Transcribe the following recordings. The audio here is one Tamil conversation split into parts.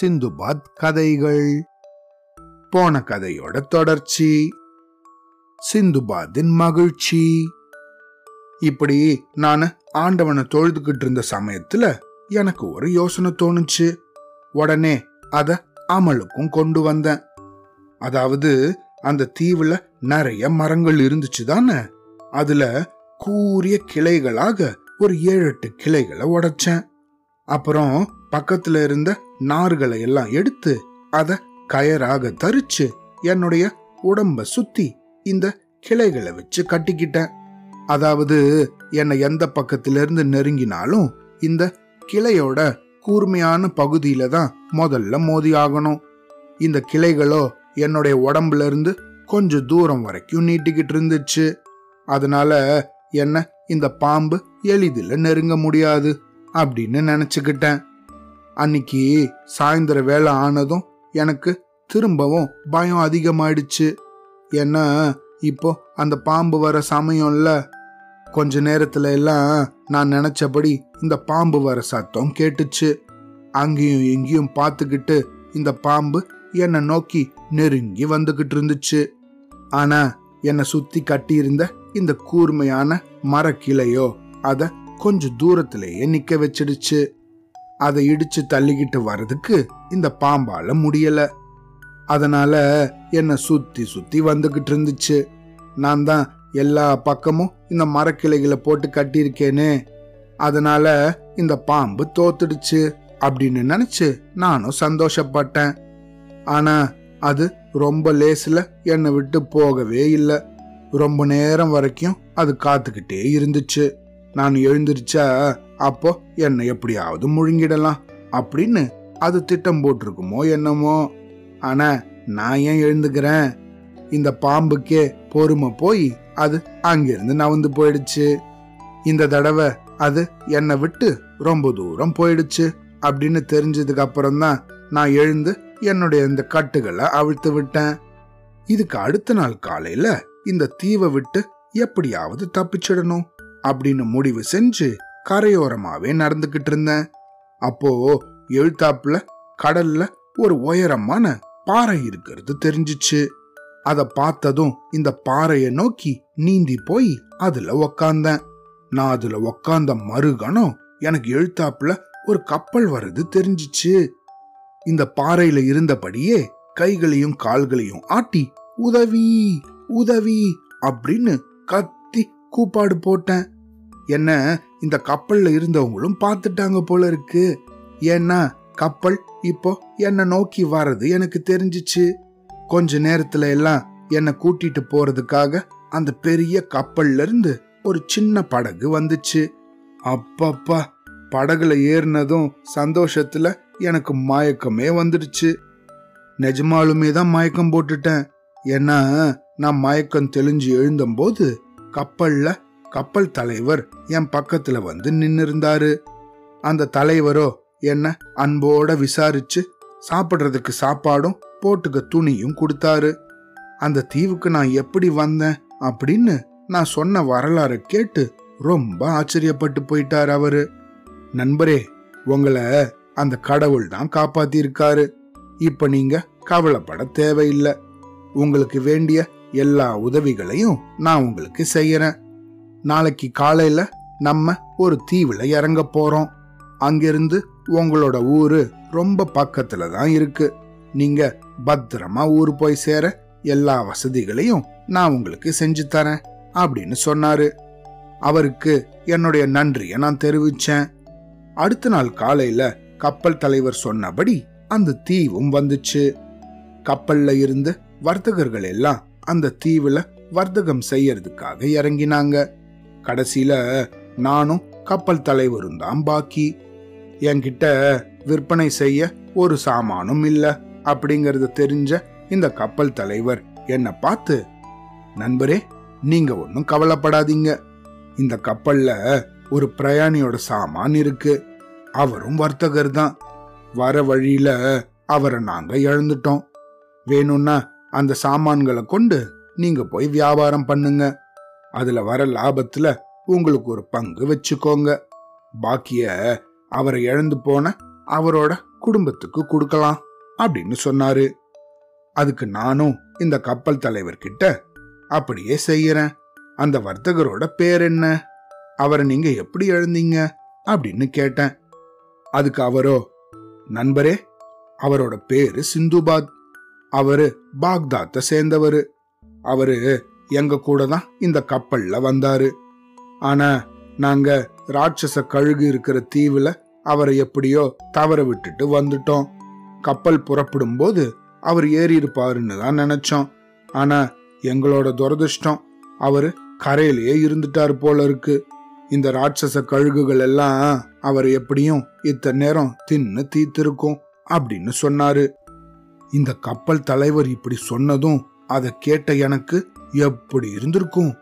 சிந்துபாத் கதைகள். போன கதையோட தொடர்ச்சி. சிந்துபாத்தின் மகிழ்ச்சி. இப்படி நான் ஆண்டவனை தொழுதுகிட்டு இருந்த சமயத்துல எனக்கு ஒரு யோசனை தோணுச்சு. உடனே அத அமலுக்கும் கொண்டு வந்தேன். அதாவது அந்த தீவுல நிறைய மரங்கள் இருந்துச்சு தானே? அதுல கூரிய கிளைகளாக ஒரு ஏழு எட்டு கிளைகளை உடைச்சேன். அப்புறம் பக்கத்துல இருந்த நார்களை எல்லாம் எடுத்து அத கயராக தரிச்சு என்னுடைய உடம்ப சுத்தி இந்த கிளைகளை வச்சு கட்டிக்கிட்டேன். அதாவது என்னை எந்த பக்கத்திலிருந்து நெருங்கினாலும் இந்த கிளையோட கூர்மையான பகுதியில தான் முதல்ல மோதி ஆகணும். இந்த கிளைகளோ என்னுடைய உடம்புல இருந்து கொஞ்சம் தூரம் வரைக்கும் நீட்டிக்கிட்டு இருந்துச்சு. அதனால என்ன இந்த பாம்பு எளிதில் நெருங்க முடியாது. அப்படின்னு நினச்சிக்கிட்டேன். அன்னைக்கு சாயந்தர வேலை ஆனதும் எனக்கு திரும்பவும் பயம் அதிகமாயிடுச்சு. ஏன்னா இப்போ அந்த பாம்பு வர சமயம்ல கொஞ்ச நேரத்துல எல்லாம் நான் நினைச்சபடி இந்த பாம்பு வர சத்தம் கேட்டுச்சு. அங்கேயும் எங்கேயும் பார்த்துக்கிட்டு இந்த பாம்பு என்னை நோக்கி நெருங்கி வந்துகிட்டு இருந்துச்சு. ஆனா என்னை சுத்தி கட்டியிருந்த இந்த கூர்மையான மரக்கிளையோ அதை கொஞ்சம் தூரத்திலேயே நிக்க வச்சிடுச்சு. அதை இடிச்சு தள்ளிக்கிட்டு வர்றதுக்கு இந்த பாம்பால முடியல. அதனால என்னை சுத்தி சுத்தி வந்துகிட்டு இருந்துச்சு. நான் தான் எல்லா பக்கமும் இந்த மரக்கிளைகளை போட்டு கட்டியிருக்கேனே. அதனால இந்த பாம்பு தோத்துடுச்சு அப்படின்னு நினைச்சு நானும் சந்தோஷப்பட்டேன். ஆனா அது ரொம்ப லேசில் என்னை விட்டு போகவே இல்லை. ரொம்ப நேரம் வரைக்கும் அது காத்துக்கிட்டே இருந்துச்சு. நான் எழுந்திருச்சா அப்போ என்னை எப்படியாவது முழுங்கிடலாம். அப்படின்னு அது திட்டம் போட்டிருக்குமோ என்னமோ. ஆனா நான் ஏன் எழுந்துக்கிறேன்? இந்த பாம்புக்கே பொறுமை போய் அது அங்கிருந்து நவந்து போயிடுச்சு. இந்த தடவை அது என்னை விட்டு ரொம்ப தூரம் போயிடுச்சு அப்படின்னு தெரிஞ்சதுக்கு அப்புறம்தான் நான் எழுந்து என்னுடைய இந்த கட்டுகளை அவிழ்த்து விட்டேன். இதுக்கு அடுத்த நாள் காலையில இந்த தீவை விட்டு எப்படியாவது தப்பிச்சிடணும். அப்படின்னு முடிவு செஞ்சு கரையோரமாவே நடந்துகிட்டு இருந்தேன். அப்போ எழுத்தாப்புல கடல்ல ஒரு உயரமான பாறை இருக்கிறது தெரிஞ்சிச்சு. அத பார்த்ததும் இந்த பாறைய நோக்கி நீந்தி போய் அதுல உக்காந்தேன். நான் அதுல உக்காந்த மறுகணம் எனக்கு எழுத்தாப்புல ஒரு கப்பல் வருது தெரிஞ்சிச்சு. இந்த பாறையில இருந்தபடியே கைகளையும் கால்களையும் ஆட்டி உதவி உதவி அப்படின்னு கத்தி கூப்பாடு போட்டேன். என்ன இந்த கப்பல்ல இருந்தவங்களும் பார்த்துட்டாங்க போல இருக்கு. ஏன்னா கப்பல் இப்போ என்னை நோக்கி வர்றது எனக்கு தெரிஞ்சிச்சு. கொஞ்ச நேரத்துல எல்லாம் என்னை கூட்டிட்டு போறதுக்காக அந்த பெரிய கப்பல்ல இருந்து ஒரு சின்ன படகு வந்துச்சு. அப்பப்பா படகுல ஏறினதும் சந்தோஷத்துல எனக்கு மயக்கமே வந்துடுச்சு. நிஜமாலுமே தான் மயக்கம் போட்டுட்டேன். ஏன்னா நான் மயக்கம் தெளிஞ்சு எழுந்தம்போது கப்பல்ல கப்பல் தலைவர் என் பக்கத்துல வந்து நின்னு இருந்தாரு அந்த தலைவரோ என்ன அன்போட விசாரிச்சு சாப்பிடுறதுக்கு சாப்பாடும் போட்டுக்க துணியும் கொடுத்தாரு. அந்த தீவுக்கு நான் எப்படி வந்தேன் அப்படின்னு நான் சொன்ன வரலாறு கேட்டு ரொம்ப ஆச்சரியப்பட்டு போயிட்டார் அவரு. நண்பரே உங்களை அந்த கடவுள் தான் காப்பாத்தி இருக்காரு இப்ப நீங்க கவலைப்பட தேவையில்லை. உங்களுக்கு வேண்டிய எல்லா உதவிகளையும் நான் உங்களுக்கு செய்யறேன். நாளைக்கு காலையில நம்ம ஒரு தீவுல இறங்க போறோம். அங்கிருந்து உங்களோட ஊரு ரொம்ப பக்கத்துல தான் இருக்கு. நீங்க பத்திரமா ஊர் போய் சேர எல்லா வசதிகளையும் நான் உங்களுக்கு செஞ்சு தரேன் அப்படின்னு சொன்னாரு. அவருக்கு என்னுடைய நன்றியை நான் தெரிவிச்சேன். அடுத்த நாள் காலையில கப்பல் தலைவர் சொன்னபடி அந்த தீவும் வந்துச்சு. கப்பல்ல இருந்து வர்த்தகர்கள் எல்லாம் அந்த தீவுல வர்த்தகம் செய்யறதுக்காக இறங்கினாங்க. கடைசியில நானும் கப்பல் தலைவரும் தான் பாக்கி. என்கிட்ட விற்பனை செய்ய ஒரு சாமானும் இல்ல அப்படிங்கறத தெரிஞ்ச இந்த கப்பல் தலைவர் என்ன பார்த்து நண்பரே நீங்க ஒன்னும் கவலைப்படாதீங்க. இந்த கப்பல்ல ஒரு பிரயாணியோட சாமான் இருக்கு. அவரும் வர்த்தகர் தான். வர வழியில அவரை நாங்க இழந்துட்டோம். வேணும்னா அந்த சாமான்களை கொண்டு நீங்க போய் வியாபாரம் பண்ணுங்க. அதுல வர லாபத்துல உங்களுக்கு ஒரு பங்கு வச்சுக்கோங்க. பாக்கிய அவரை இழந்து போன அவரோட குடும்பத்துக்கு கொடுக்கலாம் அப்படின்னு சொன்னாரு. அதுக்கு நானும் இந்த கப்பல் தலைவர்கிட்ட அப்படியே செய்யறேன். அந்த வர்த்தகரோட பேர் என்ன? அவரை நீங்க எப்படி எழுந்தீங்க அப்படின்னு கேட்டேன். அதுக்கு அவரோ நண்பரே அவரோட பேரு சிந்துபாத். அவரு பாக்தாத்தை சேர்ந்தவரு. அவரு எங்க கூட தான் இந்த கப்பல்ல வந்தாரு. ஆனா நாங்க ராட்சச கழுகு இருக்கிற தீவுல அவரை எப்படியோ தவற விட்டுட்டு வந்துட்டோம். கப்பல் புறப்படும் போது அவர் ஏறி இருப்பாருன்னு தான் நினைச்சோம். ஆனா எங்களோட துரதிருஷ்டம் அவரு கரையிலேயே இருந்துட்டாரு போல இருக்கு. இந்த ராட்சச கழுகுகள் எல்லாம் அவர் எப்படியும் இத்தனை நேரம் தின்னு தீத்திருக்கும் அப்படின்னு சொன்னாரு. இந்த கப்பல் தலைவர் இப்படி சொன்னதும் அதை கேட்ட எனக்கு எப்படி இருந்திருக்கும்?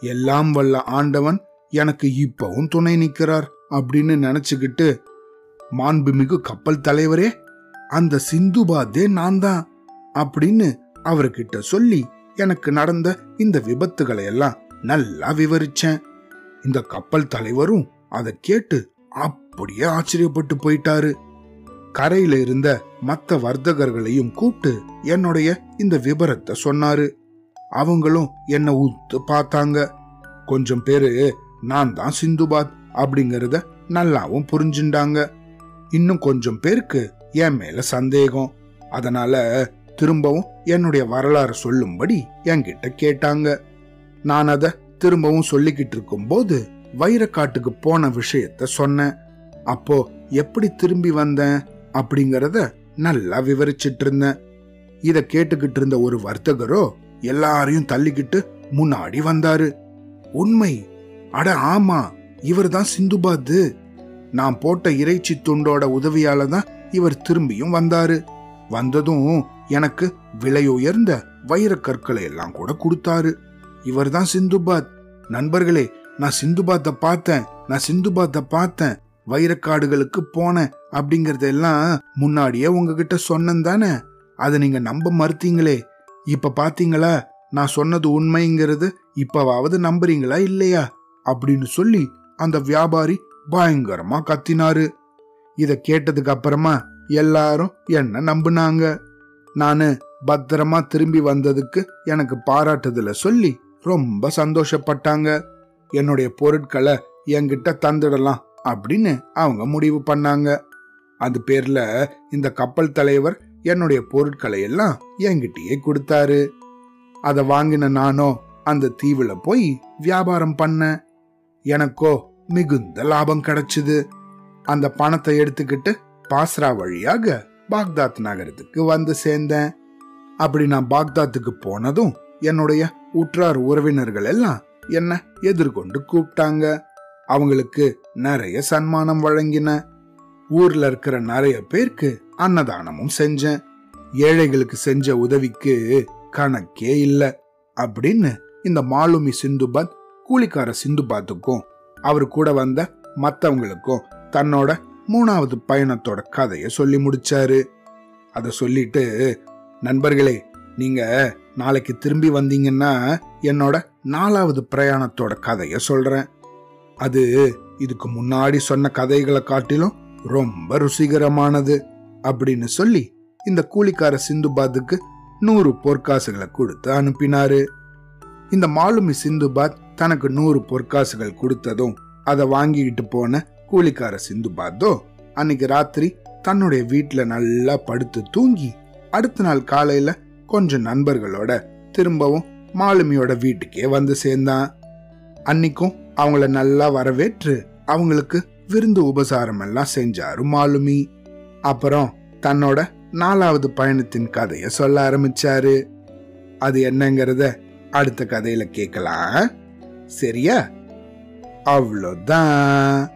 எல்லாம் வல்ல ஆண்டவன் எனக்கு இப்பவும் துணை நிற்கிறார் அப்படின்னு நினைச்சுக்கிட்டு மாண்புமிகு கப்பல் தலைவரே அந்த சிந்துபாதே நான் தான் அப்படின்னு அவர்கிட்ட சொல்லி எனக்கு நடந்த இந்த விபத்துகளை எல்லாம் நல்லா விவரிச்சேன். இந்த கப்பல் தலைவரும் அதை கேட்டு அப்படியே ஆச்சரியப்பட்டு போயிட்டாரு. கரையில இருந்த மத்த வர்த்தகர்களையும் கூப்பிட்டு என்னுடைய இந்த விபரத்தை சொன்னாரு. அவங்களும் என்ன உத்து பார்த்தாங்க. கொஞ்சம் பேரு நான் தான் சிந்துபாத் அப்படிங்கறத நல்லாவும் புரிஞ்சுண்டாங்க. இன்னும் கொஞ்சம் பேருக்கு என் மேல சந்தேகம். அதனால திரும்பவும் என்னுடைய வரலாறு சொல்லும்படி என்கிட்ட கேட்டாங்க. நான் அத திரும்பவும் சொல்லிக்கிட்டு இருக்கும் போது வைரக்காட்டுக்கு போன விஷயத்த சொன்னேன். அப்போ எப்படி திரும்பி வந்தேன்? அப்படிங்கறத நல்லா விவரிச்சிட்டு இருந்தேன் இத கேட்டுக்கிட்டு இருந்த ஒரு வர்த்தகரோ எல்லாரையும் தள்ளிக்கிட்டு முன்னாடி வந்தாரு. உண்மை. அட ஆமா இவர் தான் சிந்துபாத்து. நான் போட்ட இறைச்சி துண்டோட உதவியால தான் இவர் திரும்பியும் வந்தாரு. வந்ததும் எனக்கு விலை உயர்ந்த வைர கற்களை எல்லாம் கூட கொடுத்தாரு. இவர் தான் சிந்துபாத். நண்பர்களே நான் சிந்துபாத்தை பார்த்தேன். நான் சிந்துபாத்தை பார்த்தேன். வைரக்காடுகளுக்கு போனேன். அப்படிங்கறதெல்லாம் முன்னாடியே உங்ககிட்ட சொன்னேன் தானே அதை நீங்க நம்ப மறுத்தீங்களே. இப்ப பாத்தீங்களா? நான் சொன்னது உண்மைங்கிறது இப்பவாவது நம்புறீங்களா இல்லையா? அப்படின்னு சொல்லி அந்த வியாபாரி பயங்கரமா கத்தினாரு. இத கேட்டதுக்கு அப்புறமா எல்லாரும் என்ன நம்புனாங்க? நானு பத்திரமா திரும்பி வந்ததுக்கு எனக்கு பாராட்டுதல சொல்லி ரொம்ப சந்தோஷப்பட்டாங்க. என்னுடைய பொருட்களை என்கிட்ட தந்துடலாம் அப்படின்னு அவங்க முடிவு பண்ணாங்க. அது பேர்ல இந்த கப்பல் தலைவர் என்னுடைய பொருட்களை எல்லாம் என்கிட்டயே கொடுத்தாரு. அதை வாங்கின நானோ அந்த தீவுல போய் வியாபாரம் பண்ண. எனக்கோ மிகுந்த லாபம் கிடைச்சது. அந்த பணத்தை எடுத்துக்கிட்டு பாஸ்ரா வழியாக பாக்தாத் நகரத்துக்கு வந்து சேர்ந்தேன். அப்படி நான் பாக்தாத்துக்கு போனதும் என்னுடைய உற்றார் உறவினர்கள் எல்லாம் என்ன எதிர்கொண்டு கூப்பிட்டாங்க. அவங்களுக்கு நிறைய சன்மானம் வழங்கின. ஊர்ல இருக்கிற நிறைய பேருக்கு அன்னதானமும் செஞ்சேன். ஏழைகளுக்கு செஞ்ச உதவிக்கு கணக்கே இல்ல அப்படின்னு இந்த மாலுமி சிந்துபாத் கூலிக்கார சிந்துபாத்துக்கும் அவர் கூட வந்த மத்தவங்களுக்கும் தன்னோட மூணாவது பயணத்தோட கதைய சொல்லி முடிச்சாரு. அத சொல்லிட்டு நண்பர்களே நீங்க நாளைக்கு திரும்பி வந்தீங்கன்னா என்னோட நாலாவது பிரயாணத்தோட கதைய சொல்றேன். அது இதுக்கு முன்னாடி சொன்ன கதைகளை காட்டிலும் ரொம்ப ருசிகரமானது அப்படின்னு சொல்லி இந்த கூலிக்கார சிந்துபாத்துக்கு நூறு பொற்காசுகளை கொடுத்து அனுப்பினாரு. இந்த மாலுமி சிந்துபாத் தனக்கு நூறு பொற்காசுகள் கொடுத்ததும் அதை வாங்கிக்கிட்டு போன கூலிக்கார சிந்துபாத்தோ அன்னைக்கு ராத்திரி தன்னுடைய வீட்டுல நல்லா படுத்து தூங்கி அடுத்த நாள் காலையில கொஞ்சம் நண்பர்களோட திரும்பவும் மாலுமியோட வீட்டுக்கே வந்து சேர்ந்தான். அன்னைக்கும் அவங்கள நல்லா வரவேற்று அவங்களுக்கு விருந்து உபசாரம் எல்லாம் செஞ்சாரு மாலுமி. அப்புறம் தன்னோட நாலாவது பயணத்தின் கதைய சொல்ல ஆரம்பிச்சாரு. அது என்னங்கிறத அடுத்த கதையில கேட்கலாம். சரியா? அவ்வளோதான்.